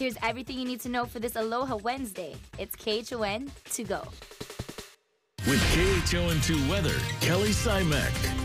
Here's everything you need to know for this Aloha Wednesday. It's KHON to go. With KHON2 weather, Kelly Simek.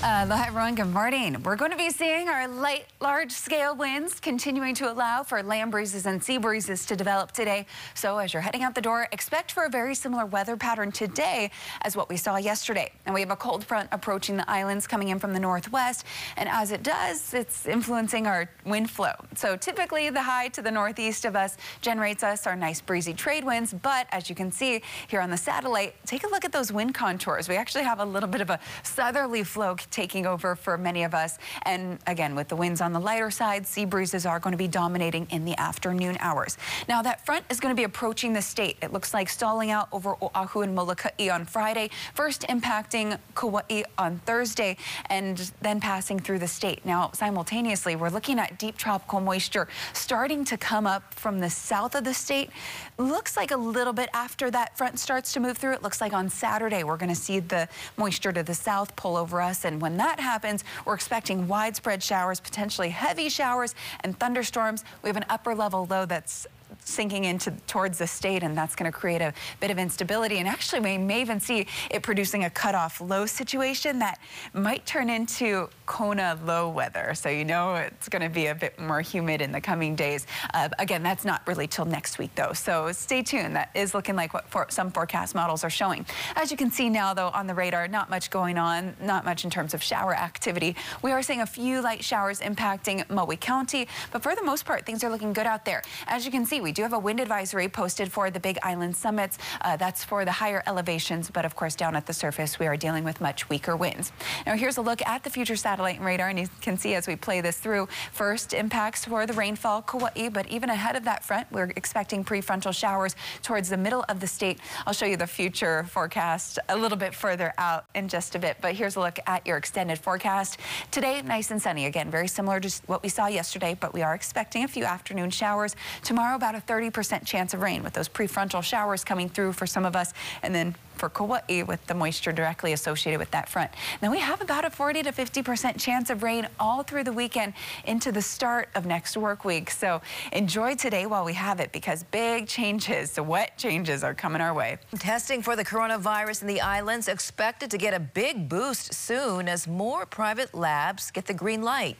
Uh, Aloha, everyone. Good morning. We're going to be seeing our light, large-scale winds continuing to allow for land breezes and sea breezes to develop today. So as you're heading out the door, expect for a very similar weather pattern today as what we saw yesterday. And we have a cold front approaching the islands coming in from the northwest. And as it does, it's influencing our wind flow. So typically the high to the northeast of us generates us our nice breezy trade winds. But as you can see here on the satellite, take a look at those wind contours. We actually have a little bit of a southerly flow taking over for many of us. And again, with the winds on the lighter side, sea breezes are going to be dominating in the afternoon hours. Now, that front is going to be approaching the state. It looks like stalling out over Oahu and Molokai on Friday, first impacting Kauai on Thursday, and then passing through the state. Now, simultaneously, we're looking at deep tropical moisture starting to come up from the south of the state. Looks like a little bit after that front starts to move through. It looks like on Saturday, we're going to see the moisture to the south pull over us and when that happens, we're expecting widespread showers, potentially heavy showers and thunderstorms. We have an upper level low that's sinking into towards the state, and that's going to create a bit of instability. And actually, we may even see it producing a cutoff low situation that might turn into Kona low weather. So you know it's going to be a bit more humid in the coming days. Uh, again, that's not really till next week, though. So stay tuned. That is looking like what for some forecast models are showing. As you can see now, though, on the radar, not much going on, not much in terms of shower activity. We are seeing a few light showers impacting Maui County, but for the most part, things are looking good out there. As you can see, we do have a wind advisory posted for the Big Island summits. Uh, that's for the higher elevations, but of course down at the surface we are dealing with much weaker winds. Now here's a look at the future satellite and radar, and you can see as we play this through, first impacts for the rainfall, Kauai, but even ahead of that front, we're expecting prefrontal showers towards the middle of the state. I'll show you the future forecast a little bit further out in just a bit, but here's a look at your extended forecast. Today, nice and sunny. Again, very similar to what we saw yesterday, but we are expecting a few afternoon showers. Tomorrow, about a 30% chance of rain with those prefrontal showers coming through for some of us. And then for Kauai with the moisture directly associated with that front. Now we have about a 40 to 50% chance of rain all through the weekend into the start of next work week. So enjoy today while we have it because big changes, so wet changes are coming our way. Testing for the coronavirus in the islands expected to get a big boost soon as more private labs get the green light.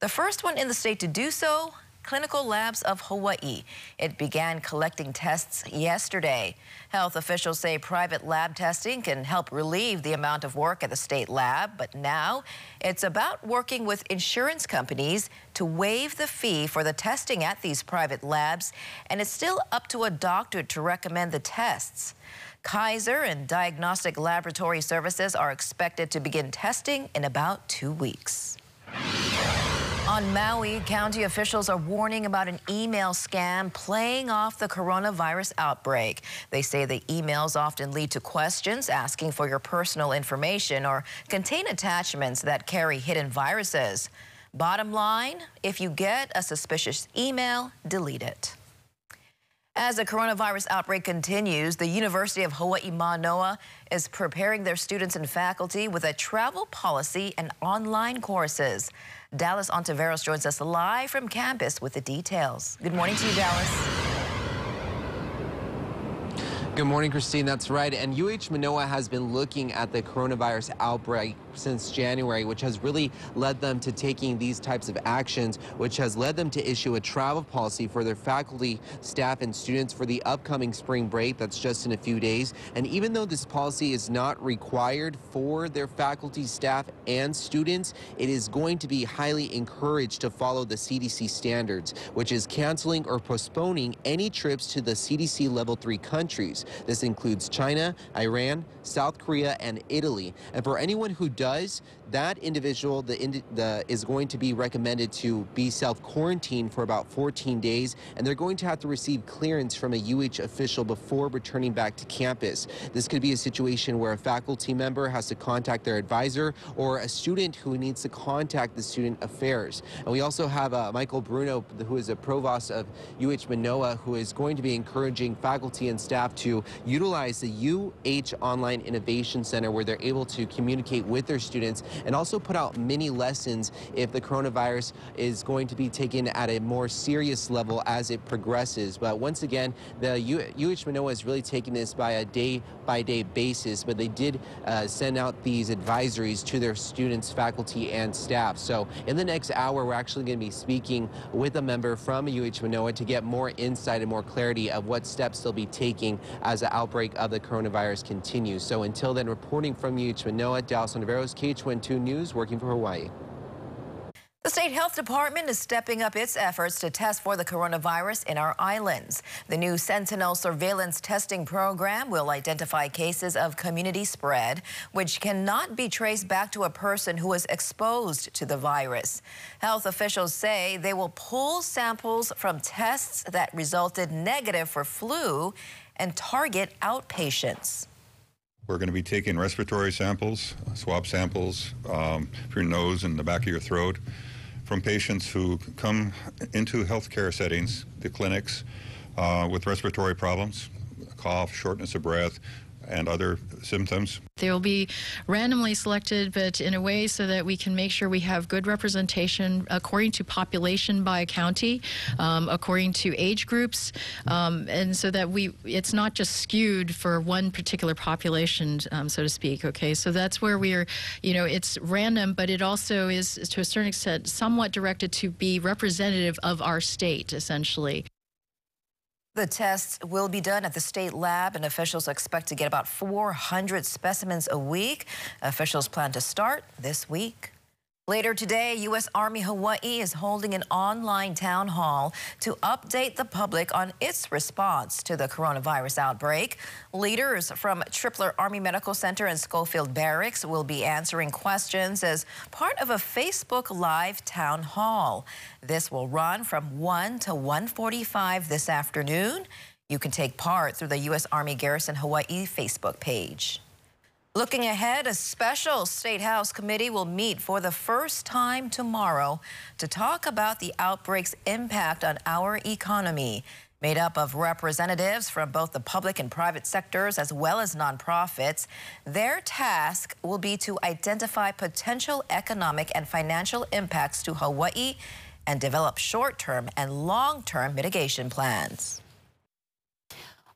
The first one in the state to do so Clinical Labs of Hawaii. It began collecting tests yesterday. Health officials say private lab testing can help relieve the amount of work at the state lab, but now it's about working with insurance companies to waive the fee for the testing at these private labs, and it's still up to a doctor to recommend the tests. Kaiser and Diagnostic Laboratory Services are expected to begin testing in about two weeks. On Maui, county officials are warning about an email scam playing off the coronavirus outbreak. They say the emails often lead to questions asking for your personal information or contain attachments that carry hidden viruses. Bottom line, if you get a suspicious email, delete it. As the coronavirus outbreak continues, the University of Hawaii Manoa is preparing their students and faculty with a travel policy and online courses. Dallas Ontiveros joins us live from campus with the details. Good morning to you, Dallas. Good morning, Christine. That's right. And UH Manoa has been looking at the coronavirus outbreak since January, which has really led them to taking these types of actions, which has led them to issue a travel policy for their faculty, staff, and students for the upcoming spring break. That's just in a few days. And even though this policy is not required for their faculty, staff, and students, it is going to be highly encouraged to follow the CDC standards, which is canceling or postponing any trips to the CDC level three countries. This includes China, Iran, South Korea, and Italy. And for anyone who does, that individual the, the, is going to be recommended to be self-quarantined for about 14 days, and they're going to have to receive clearance from a UH official before returning back to campus. This could be a situation where a faculty member has to contact their advisor or a student who needs to contact the student affairs. And we also have uh, Michael Bruno, who is a provost of UH Manoa, who is going to be encouraging faculty and staff to utilize the UH Online Innovation Center where they're able to communicate with their students and also put out mini lessons if the coronavirus is going to be taken at a more serious level as it progresses. But once again, the UH Manoa is really taking this by a day by day basis, but they did uh, send out these advisories to their students, faculty, and staff. So in the next hour, we're actually going to be speaking with a member from UH Manoa to get more insight and more clarity of what steps they'll be taking as the outbreak of the coronavirus continues. So until then, reporting from UH Manoa, Dallas Ontiveros, KHON2 News, working for Hawaii. The state health department is stepping up its efforts to test for the coronavirus in our islands. The new Sentinel surveillance testing program will identify cases of community spread, which cannot be traced back to a person who was exposed to the virus. Health officials say they will pull samples from tests that resulted negative for flu and target outpatients. We're going to be taking respiratory samples, swab samples um, for your nose and the back of your throat from patients who come into healthcare settings, the clinics, uh, with respiratory problems, cough, shortness of breath, and other symptoms. They will be randomly selected, but in a way so that we can make sure we have good representation according to population by county, um, according to age groups, um, and so that we it's not just skewed for one particular population, um, so to speak. Okay, so that's where we are. You know, it's random, but it also is to a certain extent somewhat directed to be representative of our state, essentially. The tests will be done at the state lab, and officials expect to get about 400 specimens a week. Officials plan to start this week. Later today, U.S. Army Hawaii is holding an online town hall to update the public on its response to the coronavirus outbreak. Leaders from Tripler Army Medical Center and Schofield Barracks will be answering questions as part of a Facebook Live town hall. This will run from 1 to 1:45 this afternoon. You can take part through the U.S. Army Garrison Hawaii Facebook page. Looking ahead, a special State House committee will meet for the first time tomorrow to talk about the outbreak's impact on our economy. Made up of representatives from both the public and private sectors, as well as nonprofits, their task will be to identify potential economic and financial impacts to Hawaii and develop short term and long term mitigation plans.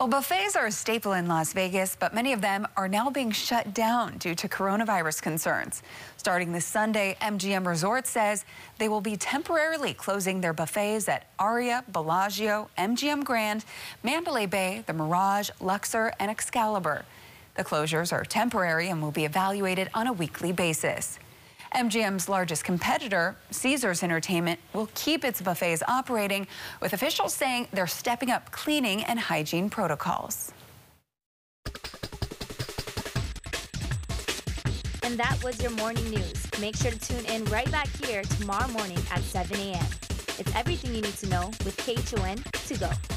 Well, buffets are a staple in Las Vegas, but many of them are now being shut down due to coronavirus concerns. Starting this Sunday, MGM Resort says they will be temporarily closing their buffets at Aria, Bellagio, MGM Grand, Mandalay Bay, the Mirage, Luxor, and Excalibur. The closures are temporary and will be evaluated on a weekly basis. MGM's largest competitor, Caesars Entertainment, will keep its buffets operating, with officials saying they're stepping up cleaning and hygiene protocols. And that was your morning news. Make sure to tune in right back here tomorrow morning at 7 a.m. It's everything you need to know with KHON to go.